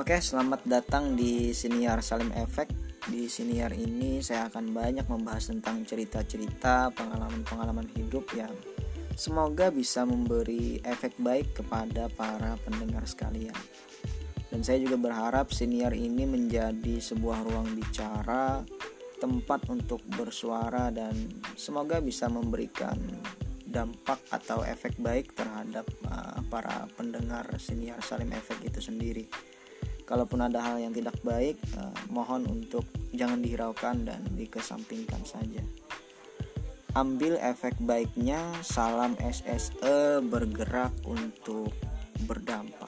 Oke, selamat datang di Siniar Salim Efek. Di Siniar ini saya akan banyak membahas tentang cerita-cerita, pengalaman-pengalaman hidup yang semoga bisa memberi efek baik kepada para pendengar sekalian. Dan saya juga berharap Siniar ini menjadi sebuah ruang bicara, tempat untuk bersuara dan semoga bisa memberikan dampak atau efek baik terhadap uh, para pendengar senior Salim Efek itu sendiri kalaupun ada hal yang tidak baik uh, mohon untuk jangan dihiraukan dan dikesampingkan saja. Ambil efek baiknya salam SSE bergerak untuk berdampak